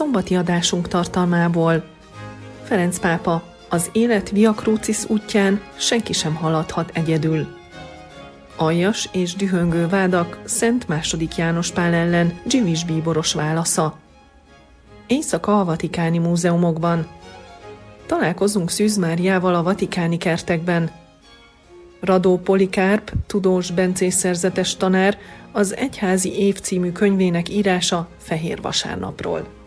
Szombati adásunk tartalmából Ferenc pápa, az élet Via Crucis útján senki sem haladhat egyedül. Aljas és dühöngő vádak Szent II. János Pál ellen Givis bíboros válasza. Éjszaka a Vatikáni múzeumokban. Találkozunk Szűz Máriával a Vatikáni kertekben. Radó Polikárp, tudós bencés szerzetes tanár, az Egyházi Év című könyvének írása Fehér Vasárnapról.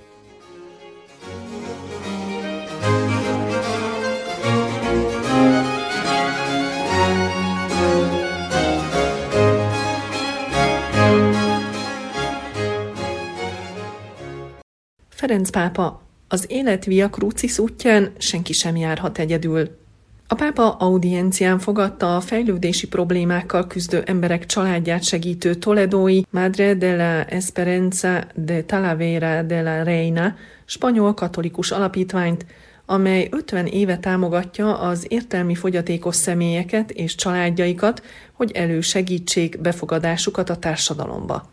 Ferenc pápa, az élet Via Crucis útján senki sem járhat egyedül. A pápa audiencián fogadta a fejlődési problémákkal küzdő emberek családját segítő Toledói Madre de la Esperanza de Talavera de la Reina spanyol katolikus alapítványt, amely 50 éve támogatja az értelmi fogyatékos személyeket és családjaikat, hogy elősegítsék befogadásukat a társadalomba.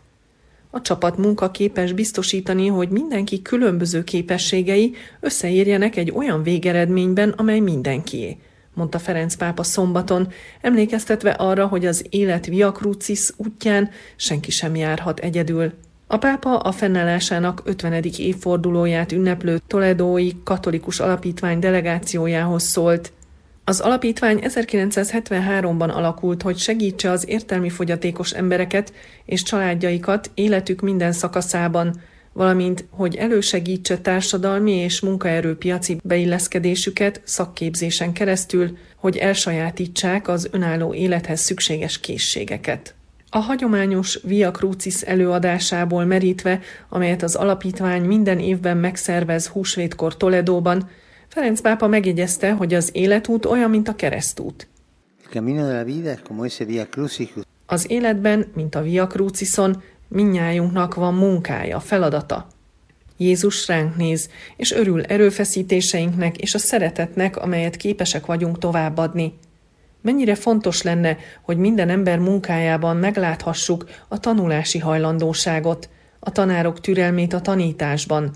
A csapat munka képes biztosítani, hogy mindenki különböző képességei összeérjenek egy olyan végeredményben, amely mindenkié, mondta Ferenc pápa szombaton, emlékeztetve arra, hogy az élet Via Crucis útján senki sem járhat egyedül. A pápa a fennállásának 50. évfordulóját ünneplő Toledói katolikus alapítvány delegációjához szólt – az alapítvány 1973-ban alakult, hogy segítse az értelmi fogyatékos embereket és családjaikat életük minden szakaszában, valamint hogy elősegítse társadalmi és munkaerőpiaci beilleszkedésüket szakképzésen keresztül, hogy elsajátítsák az önálló élethez szükséges készségeket. A hagyományos Via Crucis előadásából merítve, amelyet az alapítvány minden évben megszervez húsvétkor Toledóban, Ferenc pápa megjegyezte, hogy az életút olyan, mint a keresztút. Az életben, mint a Via Crucison, minnyájunknak van munkája, feladata. Jézus ránk néz, és örül erőfeszítéseinknek és a szeretetnek, amelyet képesek vagyunk továbbadni. Mennyire fontos lenne, hogy minden ember munkájában megláthassuk a tanulási hajlandóságot, a tanárok türelmét a tanításban,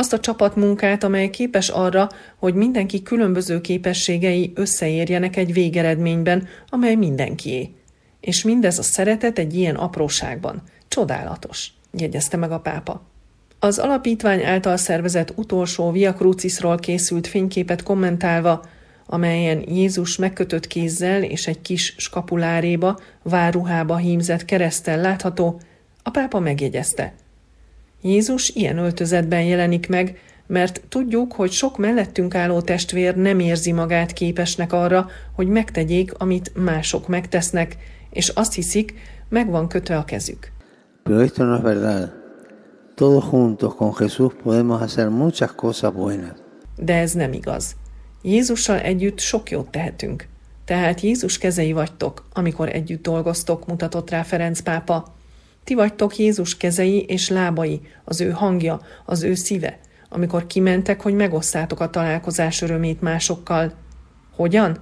azt a csapatmunkát, amely képes arra, hogy mindenki különböző képességei összeérjenek egy végeredményben, amely mindenkié. És mindez a szeretet egy ilyen apróságban. Csodálatos, jegyezte meg a pápa. Az alapítvány által szervezett utolsó Via Crucisról készült fényképet kommentálva, amelyen Jézus megkötött kézzel és egy kis skapuláréba, váruhába hímzett keresztel látható, a pápa megjegyezte – Jézus ilyen öltözetben jelenik meg, mert tudjuk, hogy sok mellettünk álló testvér nem érzi magát képesnek arra, hogy megtegyék, amit mások megtesznek, és azt hiszik, meg van kötve a kezük. Pero esto no es verdad. Todos juntos con Jesús podemos hacer muchas cosas buenas. De ez nem igaz. Jézussal együtt sok jót tehetünk. Tehát Jézus kezei vagytok, amikor együtt dolgoztok, mutatott rá Ferenc pápa. Ti vagytok Jézus kezei és lábai, az ő hangja, az ő szíve, amikor kimentek, hogy megosszátok a találkozás örömét másokkal. Hogyan?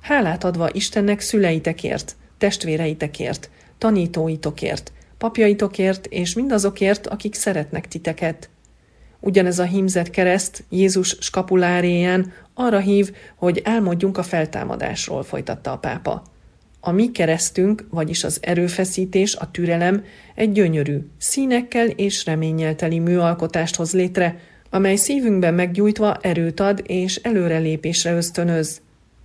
Hálát adva Istennek szüleitekért, testvéreitekért, tanítóitokért, papjaitokért és mindazokért, akik szeretnek titeket. Ugyanez a hímzett kereszt Jézus skapuláréján arra hív, hogy álmodjunk a feltámadásról, folytatta a pápa. A mi keresztünk, vagyis az erőfeszítés, a türelem egy gyönyörű, színekkel és reménnyel teli műalkotást hoz létre, amely szívünkben meggyújtva erőt ad és előrelépésre ösztönöz.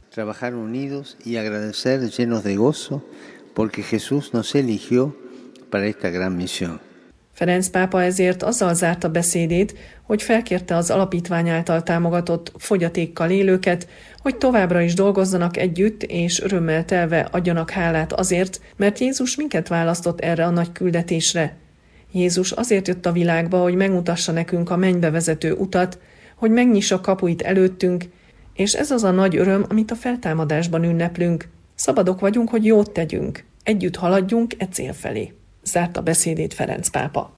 Trabajar unidos y agradecer llenos de gozo, porque Jesús nos eligió para esta gran misión. Ferenc pápa ezért azzal zárta beszédét, hogy felkérte az alapítvány által támogatott fogyatékkal élőket, hogy továbbra is dolgozzanak együtt, és örömmel telve adjanak hálát azért, mert Jézus minket választott erre a nagy küldetésre. Jézus azért jött a világba, hogy megmutassa nekünk a mennybe vezető utat, hogy megnyissa kapuit előttünk, és ez az a nagy öröm, amit a feltámadásban ünneplünk. Szabadok vagyunk, hogy jót tegyünk. Együtt haladjunk e cél felé. Zárta beszédét Ferenc pápa.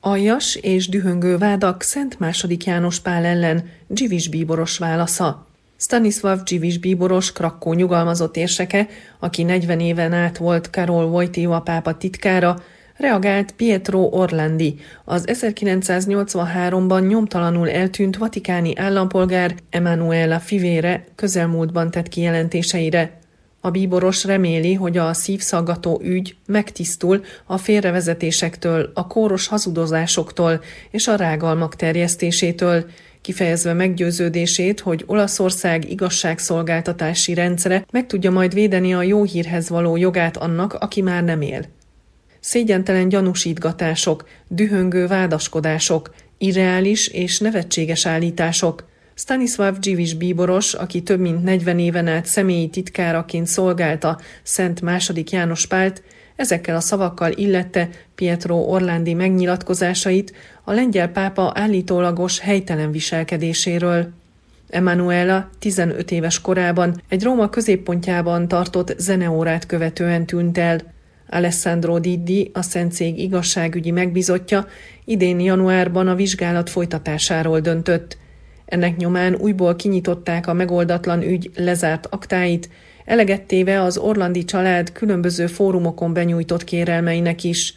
Aljas és dühöngő vádak Szent II. János Pál ellen Gyivis bíboros válasza. Stanislav Gyivis bíboros, Krakkó nyugalmazott érseke, aki 40 éven át volt Karol Wojtyła pápa titkára, reagált Pietro Orlandi, az 1983-ban nyomtalanul eltűnt vatikáni állampolgár Emanuela Fivére közelmúltban tett kijelentéseire. A bíboros reméli, hogy a szívszaggató ügy megtisztul a félrevezetésektől, a kóros hazudozásoktól és a rágalmak terjesztésétől, kifejezve meggyőződését, hogy Olaszország igazságszolgáltatási rendszere meg tudja majd védeni a jó hírhez való jogát annak, aki már nem él. Szégyentelen gyanúsítgatások, dühöngő vádaskodások, irreális és nevetséges állítások – Stanislav Gyivis bíboros, aki több mint 40 éven át személyi titkáraként szolgálta Szent második János Pált, ezekkel a szavakkal illette Pietro Orlandi megnyilatkozásait a lengyel pápa állítólagos helytelen viselkedéséről. Emanuela 15 éves korában egy Róma középpontjában tartott zeneórát követően tűnt el. Alessandro Diddi, a Szentszég igazságügyi megbizotja, idén januárban a vizsgálat folytatásáról döntött – ennek nyomán újból kinyitották a megoldatlan ügy lezárt aktáit, elegettéve az Orlandi család különböző fórumokon benyújtott kérelmeinek is.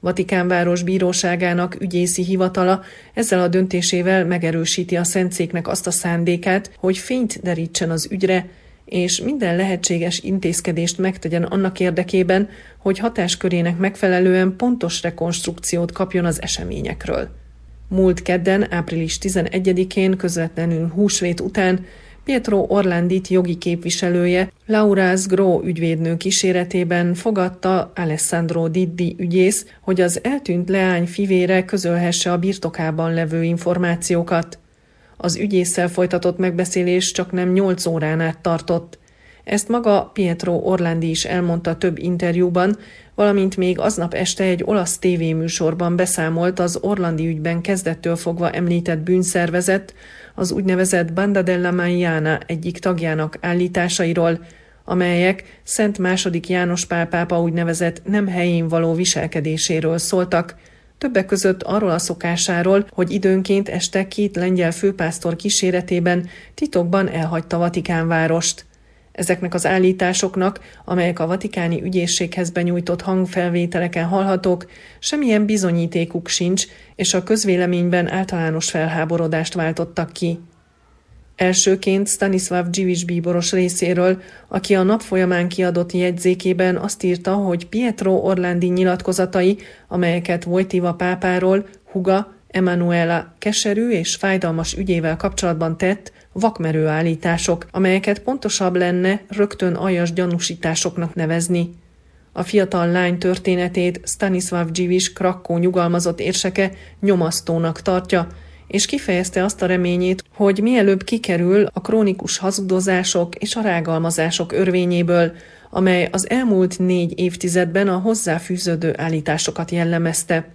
Vatikánváros bíróságának ügyészi hivatala ezzel a döntésével megerősíti a szentszéknek azt a szándékát, hogy fényt derítsen az ügyre, és minden lehetséges intézkedést megtegyen annak érdekében, hogy hatáskörének megfelelően pontos rekonstrukciót kapjon az eseményekről. Múlt kedden, április 11-én, közvetlenül húsvét után Pietro Orlandit jogi képviselője Laura Gro ügyvédnő kíséretében fogadta Alessandro Diddi ügyész, hogy az eltűnt leány fivére közölhesse a birtokában levő információkat. Az ügyésszel folytatott megbeszélés csak nem 8 órán át tartott. Ezt maga Pietro Orlandi is elmondta több interjúban, valamint még aznap este egy olasz tévéműsorban beszámolt az Orlandi ügyben kezdettől fogva említett bűnszervezet, az úgynevezett Banda della Maiana egyik tagjának állításairól, amelyek Szent második János Pál pápa úgynevezett nem helyén való viselkedéséről szóltak, többek között arról a szokásáról, hogy időnként este két lengyel főpásztor kíséretében titokban elhagyta Vatikánvárost. Ezeknek az állításoknak, amelyek a vatikáni ügyészséghez benyújtott hangfelvételeken hallhatók, semmilyen bizonyítékuk sincs, és a közvéleményben általános felháborodást váltottak ki. Elsőként Stanislav Gyivis bíboros részéről, aki a nap folyamán kiadott jegyzékében azt írta, hogy Pietro Orlandi nyilatkozatai, amelyeket Wojtyła pápáról, Huga, Emanuela keserű és fájdalmas ügyével kapcsolatban tett, vakmerő állítások, amelyeket pontosabb lenne rögtön aljas gyanúsításoknak nevezni. A fiatal lány történetét Stanislav Gyivis Krakkó nyugalmazott érseke nyomasztónak tartja, és kifejezte azt a reményét, hogy mielőbb kikerül a krónikus hazudozások és a rágalmazások örvényéből, amely az elmúlt négy évtizedben a hozzáfűződő állításokat jellemezte.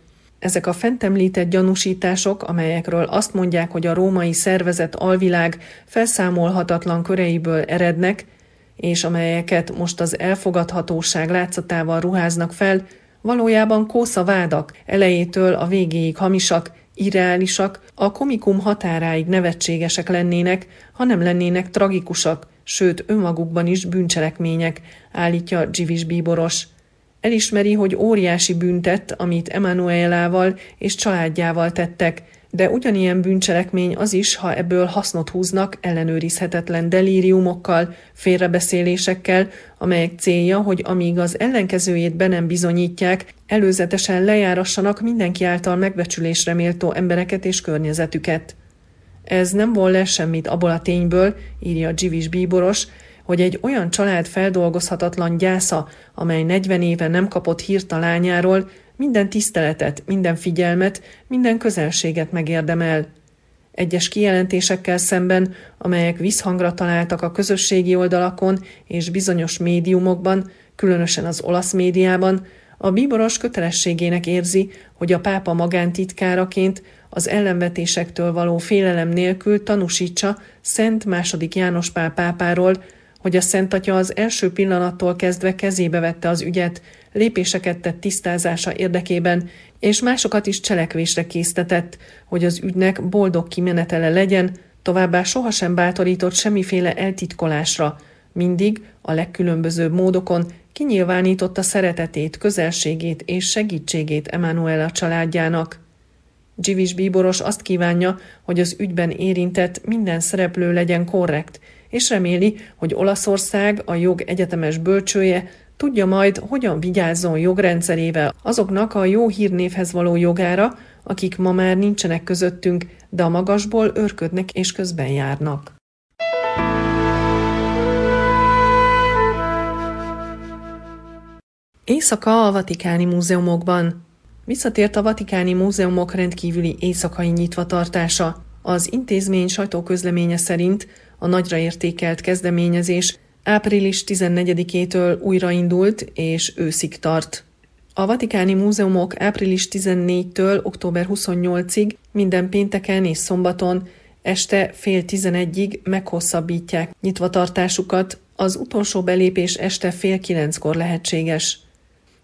Ezek a fent említett gyanúsítások, amelyekről azt mondják, hogy a római szervezet alvilág felszámolhatatlan köreiből erednek, és amelyeket most az elfogadhatóság látszatával ruháznak fel, valójában kósza vádak, elejétől a végéig hamisak, irreálisak, a komikum határáig nevetségesek lennének, ha nem lennének tragikusak, sőt önmagukban is bűncselekmények, állítja Gyivis bíboros. Elismeri, hogy óriási büntet, amit Emanuelával és családjával tettek, de ugyanilyen bűncselekmény az is, ha ebből hasznot húznak ellenőrizhetetlen delíriumokkal, félrebeszélésekkel, amelyek célja, hogy amíg az ellenkezőjét be nem bizonyítják, előzetesen lejárassanak mindenki által megbecsülésre méltó embereket és környezetüket. Ez nem vol le semmit abból a tényből, írja Gyivis bíboros, hogy egy olyan család feldolgozhatatlan gyásza, amely 40 éve nem kapott hírt a lányáról, minden tiszteletet, minden figyelmet, minden közelséget megérdemel. Egyes kijelentésekkel szemben, amelyek visszhangra találtak a közösségi oldalakon és bizonyos médiumokban, különösen az olasz médiában, a bíboros kötelességének érzi, hogy a pápa magántitkáraként az ellenvetésektől való félelem nélkül tanúsítsa Szent II. János Pál pápáról, hogy a Szent Atya az első pillanattól kezdve kezébe vette az ügyet, lépéseket tett tisztázása érdekében, és másokat is cselekvésre késztetett, hogy az ügynek boldog kimenetele legyen, továbbá sohasem bátorított semmiféle eltitkolásra, mindig a legkülönbözőbb módokon kinyilvánította szeretetét, közelségét és segítségét Emanuela családjának. Givis bíboros azt kívánja, hogy az ügyben érintett minden szereplő legyen korrekt, és reméli, hogy Olaszország, a jog egyetemes bölcsője, tudja majd, hogyan vigyázzon jogrendszerével azoknak a jó hírnévhez való jogára, akik ma már nincsenek közöttünk, de a magasból örködnek és közben járnak. Éjszaka a Vatikáni Múzeumokban. Visszatért a Vatikáni Múzeumok rendkívüli éjszakai nyitvatartása. Az intézmény sajtóközleménye szerint a nagyra értékelt kezdeményezés április 14-től újraindult és őszig tart. A Vatikáni Múzeumok április 14-től október 28-ig minden pénteken és szombaton este fél tizenegyig meghosszabbítják nyitvatartásukat, az utolsó belépés este fél kilenckor lehetséges.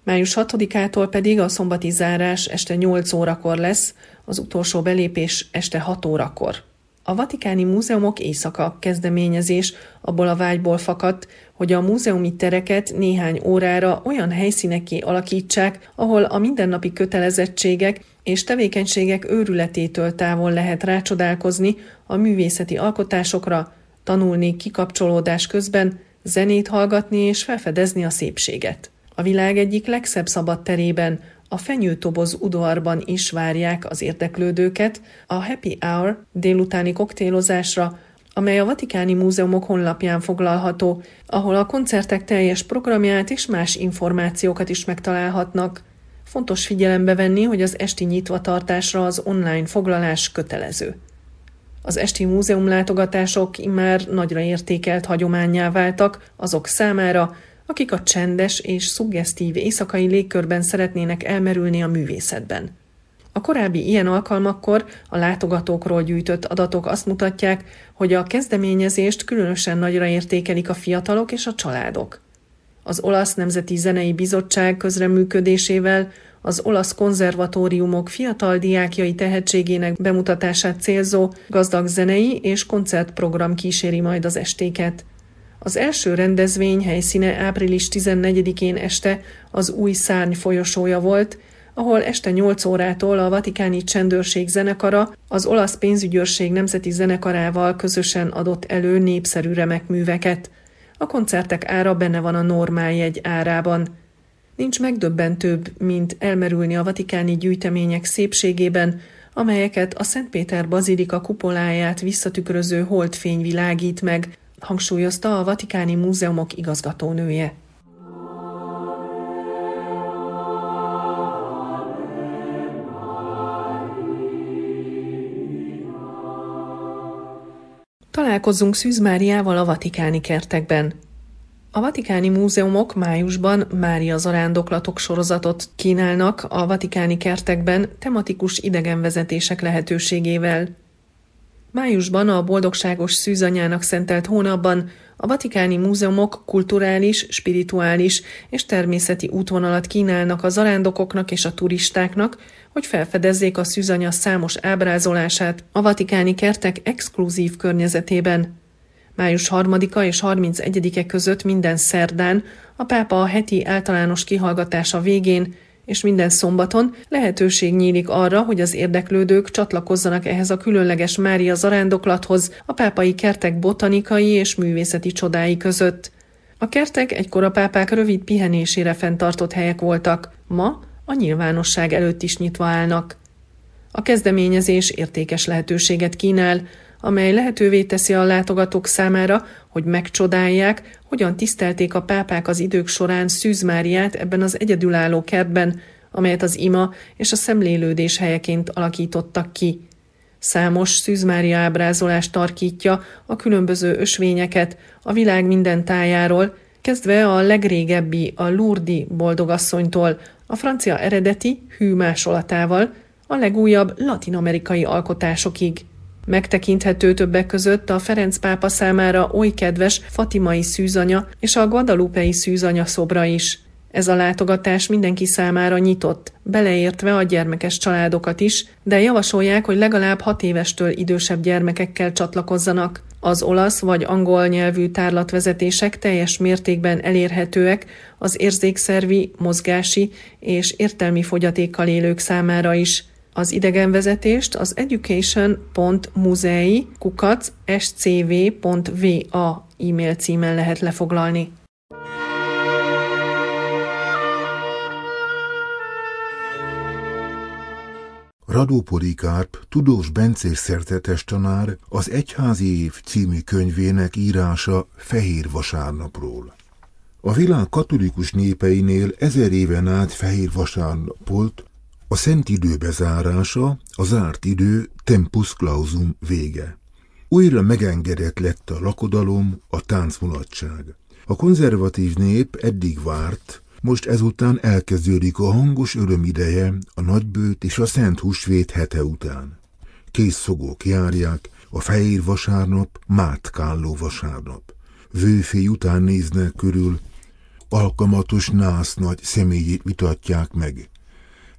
Május 6-ától pedig a szombati zárás este 8 órakor lesz, az utolsó belépés este 6 órakor. A Vatikáni Múzeumok éjszaka kezdeményezés abból a vágyból fakadt, hogy a múzeumi tereket néhány órára olyan helyszíneké alakítsák, ahol a mindennapi kötelezettségek és tevékenységek őrületétől távol lehet rácsodálkozni a művészeti alkotásokra, tanulni kikapcsolódás közben, zenét hallgatni és felfedezni a szépséget. A világ egyik legszebb szabad terében, a fenyőtoboz udvarban is várják az érdeklődőket a Happy Hour délutáni koktélozásra, amely a Vatikáni Múzeumok honlapján foglalható, ahol a koncertek teljes programját és más információkat is megtalálhatnak. Fontos figyelembe venni, hogy az esti nyitvatartásra az online foglalás kötelező. Az esti múzeumlátogatások immár nagyra értékelt hagyományá váltak azok számára, akik a csendes és szuggesztív éjszakai légkörben szeretnének elmerülni a művészetben. A korábbi ilyen alkalmakkor a látogatókról gyűjtött adatok azt mutatják, hogy a kezdeményezést különösen nagyra értékelik a fiatalok és a családok. Az Olasz Nemzeti Zenei Bizottság közreműködésével az olasz konzervatóriumok fiatal diákjai tehetségének bemutatását célzó gazdag zenei és koncertprogram kíséri majd az estéket. Az első rendezvény helyszíne április 14-én este az új szárny folyosója volt, ahol este 8 órától a Vatikáni Csendőrség zenekara az olasz pénzügyőrség nemzeti zenekarával közösen adott elő népszerű remek műveket. A koncertek ára benne van a normál jegy árában. Nincs megdöbbentőbb, mint elmerülni a vatikáni gyűjtemények szépségében, amelyeket a Szent Péter bazilika kupoláját visszatükröző holdfény világít meg, hangsúlyozta a Vatikáni Múzeumok igazgatónője. Találkozzunk Szűz Máriával a Vatikáni kertekben. A Vatikáni Múzeumok májusban Mária zarándoklatok sorozatot kínálnak a Vatikáni kertekben tematikus idegenvezetések lehetőségével. Májusban a boldogságos szűzanyának szentelt hónapban a Vatikáni Múzeumok kulturális, spirituális és természeti útvonalat kínálnak a zarándokoknak és a turistáknak, hogy felfedezzék a szűzanya számos ábrázolását a vatikáni kertek exkluzív környezetében. Május 3-a és 31-e között minden szerdán a pápa a heti általános kihallgatása végén és minden szombaton lehetőség nyílik arra, hogy az érdeklődők csatlakozzanak ehhez a különleges Mária zarándoklathoz a pápai kertek botanikai és művészeti csodái között. A kertek egykor a pápák rövid pihenésére fenntartott helyek voltak, ma a nyilvánosság előtt is nyitva állnak. A kezdeményezés értékes lehetőséget kínál, amely lehetővé teszi a látogatók számára, hogy megcsodálják, hogyan tisztelték a pápák az idők során Szűz Máriát ebben az egyedülálló kertben, amelyet az ima és a szemlélődés helyeként alakítottak ki. Számos Szűz Mária ábrázolás tarkítja a különböző ösvényeket a világ minden tájáról, kezdve a legrégebbi, a Lurdi boldogasszonytól, a francia eredeti hű másolatával, a legújabb latinamerikai alkotásokig. Megtekinthető többek között a Ferenc pápa számára oly kedves Fatimai szűzanya és a Guadalupei szűzanya szobra is. Ez a látogatás mindenki számára nyitott, beleértve a gyermekes családokat is, de javasolják, hogy legalább hat évestől idősebb gyermekekkel csatlakozzanak. Az olasz vagy angol nyelvű tárlatvezetések teljes mértékben elérhetőek az érzékszervi, mozgási és értelmi fogyatékkal élők számára is. Az idegenvezetést az education.musei kukac scv.va e-mail címen lehet lefoglalni. Radó Polikárp, tudós bencés szertetes tanár az Egyházi év című könyvének írása Fehér vasárnapról. A világ katolikus népeinél ezer éven át Fehér vasárnap volt, a szent idő bezárása, a zárt idő tempus clausum vége. Újra megengedett lett a lakodalom, a táncmulatság. A konzervatív nép eddig várt, most ezután elkezdődik a hangos öröm ideje, a nagybőt és a szent húsvét hete után. Készszogók járják, a fehér vasárnap, mátkáló vasárnap. Vőfély után néznek körül, alkamatos nász nagy személyét vitatják meg.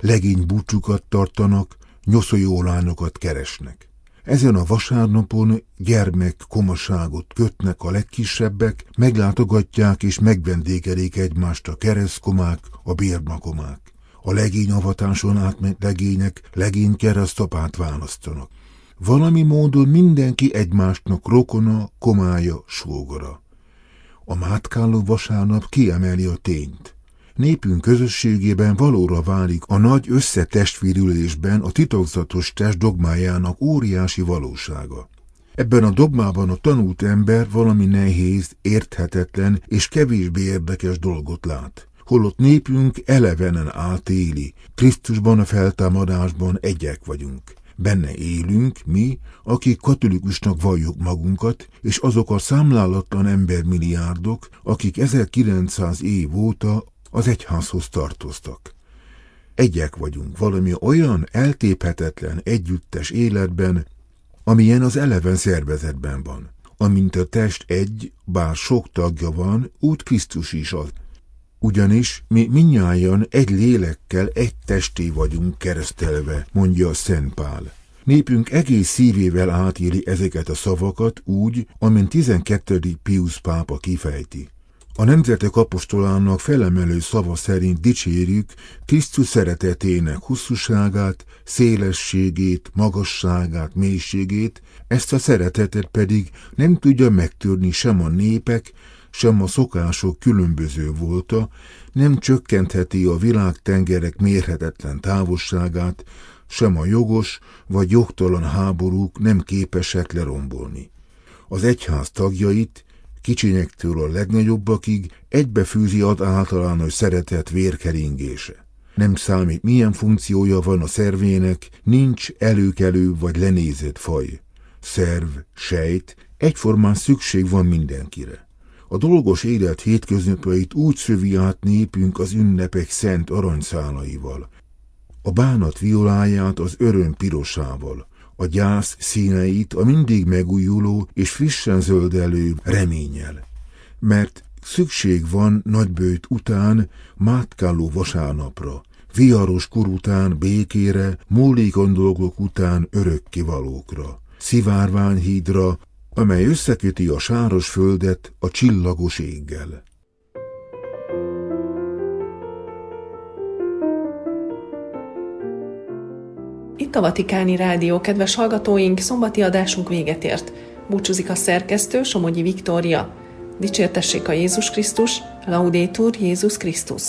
Legény búcsukat tartanak, nyoszoljólánokat keresnek. Ezen a vasárnapon gyermek komaságot kötnek a legkisebbek, meglátogatják és megvendégelik egymást a keresztkomák, a bérmakomák. A legény avatáson átment legények legény keresztapát választanak. Valami módon mindenki egymásnak rokona, komája, sógora. A mátkáló vasárnap kiemeli a tényt. Népünk közösségében valóra válik a nagy összetestvérülésben a titokzatos test dogmájának óriási valósága. Ebben a dogmában a tanult ember valami nehéz, érthetetlen és kevésbé érdekes dolgot lát. Holott népünk elevenen átéli, Krisztusban a feltámadásban egyek vagyunk. Benne élünk mi, akik katolikusnak valljuk magunkat, és azok a számlálatlan embermilliárdok, akik 1900 év óta az egyházhoz tartoztak. Egyek vagyunk valami olyan eltéphetetlen együttes életben, amilyen az eleven szervezetben van. Amint a test egy, bár sok tagja van, úgy Krisztus is az. Ugyanis mi minnyáján egy lélekkel egy testé vagyunk keresztelve, mondja Szent Pál. Népünk egész szívével átéli ezeket a szavakat úgy, amint 12. Pius pápa kifejti. A nemzetek apostolának felemelő szava szerint dicsérjük Krisztus szeretetének hosszúságát, szélességét, magasságát, mélységét, ezt a szeretetet pedig nem tudja megtörni sem a népek, sem a szokások különböző volta, nem csökkentheti a világ tengerek mérhetetlen távolságát, sem a jogos vagy jogtalan háborúk nem képesek lerombolni. Az egyház tagjait kicsinyektől a legnagyobbakig egybefűzi ad általános szeretet vérkeringése. Nem számít, milyen funkciója van a szervének, nincs előkelő vagy lenézett faj. Szerv, sejt, egyformán szükség van mindenkire. A dolgos élet hétköznapjait úgy szövi át népünk az ünnepek szent aranyszálaival, a bánat violáját az öröm pirosával, a gyász színeit a mindig megújuló és frissen zöldelő reményel. Mert szükség van nagybőjt után mátkáló vasárnapra, viharos kor után békére, múlékon dolgok után örökkivalókra, szivárványhídra, amely összeköti a sáros földet a csillagos éggel. Itt a Vatikáni Rádió, kedves hallgatóink, szombati adásunk véget ért. Búcsúzik a szerkesztő, Somogyi Viktória. Dicsértessék a Jézus Krisztus, Laudétur Jézus Krisztus.